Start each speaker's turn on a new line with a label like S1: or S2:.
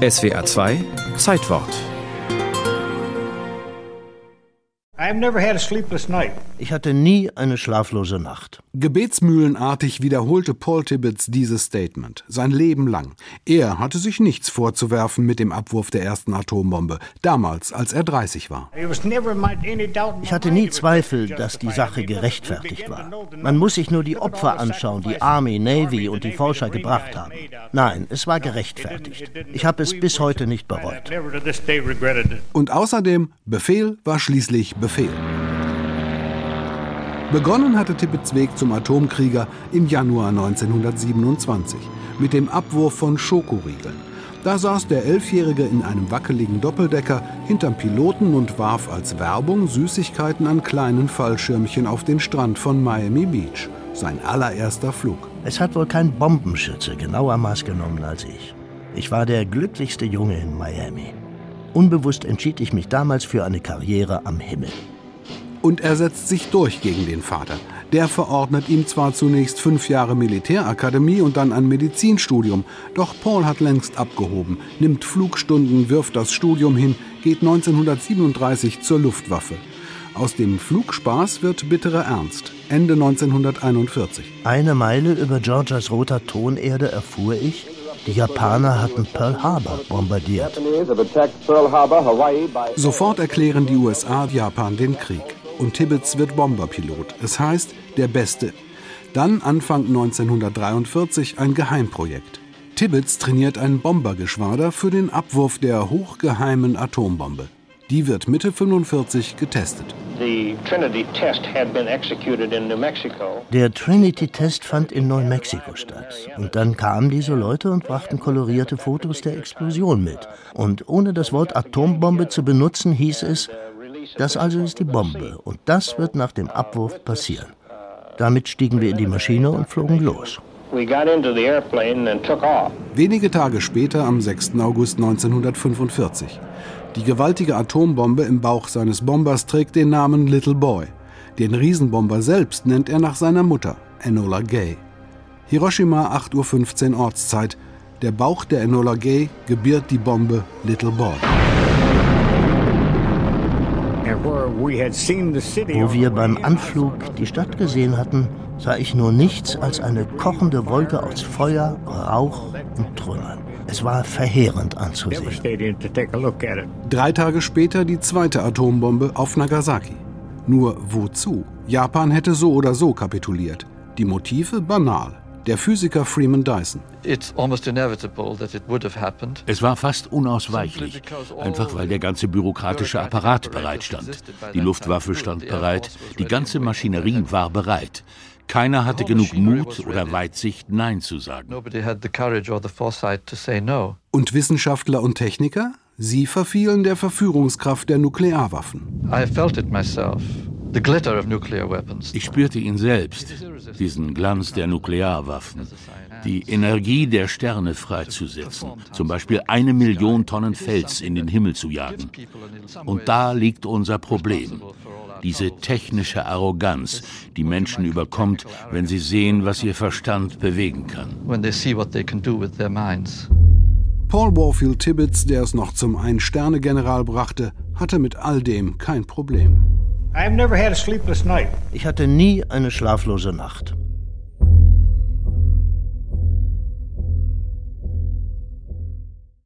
S1: SWA 2 Zeitwort
S2: Ich hatte nie eine schlaflose Nacht.
S3: Gebetsmühlenartig wiederholte Paul Tibbets dieses Statement sein Leben lang. Er hatte sich nichts vorzuwerfen mit dem Abwurf der ersten Atombombe, damals, als er 30 war.
S2: Ich hatte nie Zweifel, dass die Sache gerechtfertigt war. Man muss sich nur die Opfer anschauen, die Army, Navy und die Forscher gebracht haben. Nein, es war gerechtfertigt. Ich habe es bis heute nicht bereut.
S3: Und außerdem, Befehl war schließlich Befehl. Befehl. Begonnen hatte Tippets Weg zum Atomkrieger im Januar 1927 mit dem Abwurf von Schokoriegeln. Da saß der Elfjährige in einem wackeligen Doppeldecker hinterm Piloten und warf als Werbung Süßigkeiten an kleinen Fallschirmchen auf den Strand von Miami Beach. Sein allererster Flug.
S2: Es hat wohl kein Bombenschütze genauer Maß genommen als ich. Ich war der glücklichste Junge in Miami. Unbewusst entschied ich mich damals für eine Karriere am Himmel.
S3: Und er setzt sich durch gegen den Vater. Der verordnet ihm zwar zunächst fünf Jahre Militärakademie und dann ein Medizinstudium, doch Paul hat längst abgehoben, nimmt Flugstunden, wirft das Studium hin, geht 1937 zur Luftwaffe. Aus dem Flugspaß wird bitterer Ernst. Ende 1941.
S2: Eine Meile über Georgias roter Tonerde erfuhr ich, die Japaner hatten Pearl Harbor bombardiert.
S3: Sofort erklären die USA Japan den Krieg. Und Tibbets wird Bomberpilot. Es heißt, der Beste. Dann Anfang 1943 ein Geheimprojekt. Tibbets trainiert ein Bombergeschwader für den Abwurf der hochgeheimen Atombombe. Die wird Mitte 45 getestet.
S2: Der Trinity-Test fand in Neumexiko statt. Und dann kamen diese Leute und brachten kolorierte Fotos der Explosion mit. Und ohne das Wort Atombombe zu benutzen, hieß es, das also ist die Bombe und das wird nach dem Abwurf passieren. Damit stiegen wir in die Maschine und flogen los.
S3: Wenige Tage später, am 6. August 1945. Die gewaltige Atombombe im Bauch seines Bombers trägt den Namen Little Boy. Den selbst nennt er nach seiner Mutter, Enola Gay. Hiroshima 8.15 Uhr Ortszeit. Der Bauch der Enola Gay gebiert die Bombe Little Boy.
S2: Wo wir beim Anflug die Stadt gesehen hatten, sah ich nur nichts als eine kochende Wolke aus Feuer, Rauch und Trümmern. Es war verheerend anzusehen.
S3: Drei Tage später die zweite Atombombe auf Nagasaki. Nur wozu? Japan hätte so oder so kapituliert. Die Motive banal. Der Physiker Freeman Dyson.
S4: Es war fast unausweichlich, einfach weil der ganze bürokratische Apparat bereitstand. Die Luftwaffe stand bereit, die ganze Maschinerie war bereit. Keiner hatte genug Mut oder Weitsicht, Nein zu sagen.
S3: Und Wissenschaftler und Techniker? Sie verfielen der Verführungskraft der Nuklearwaffen.
S4: Ich spürte ihn selbst, diesen Glanz der Nuklearwaffen, die Energie der Sterne freizusetzen, zum Beispiel eine Million Tonnen Fels in den Himmel zu jagen. Und da liegt unser Problem diese technische Arroganz, die Menschen überkommt, wenn sie sehen, was ihr Verstand bewegen kann.
S3: Paul Warfield Tibbets, der es noch zum Ein-Sterne-General brachte, hatte mit all dem kein Problem.
S2: Ich hatte nie eine schlaflose Nacht.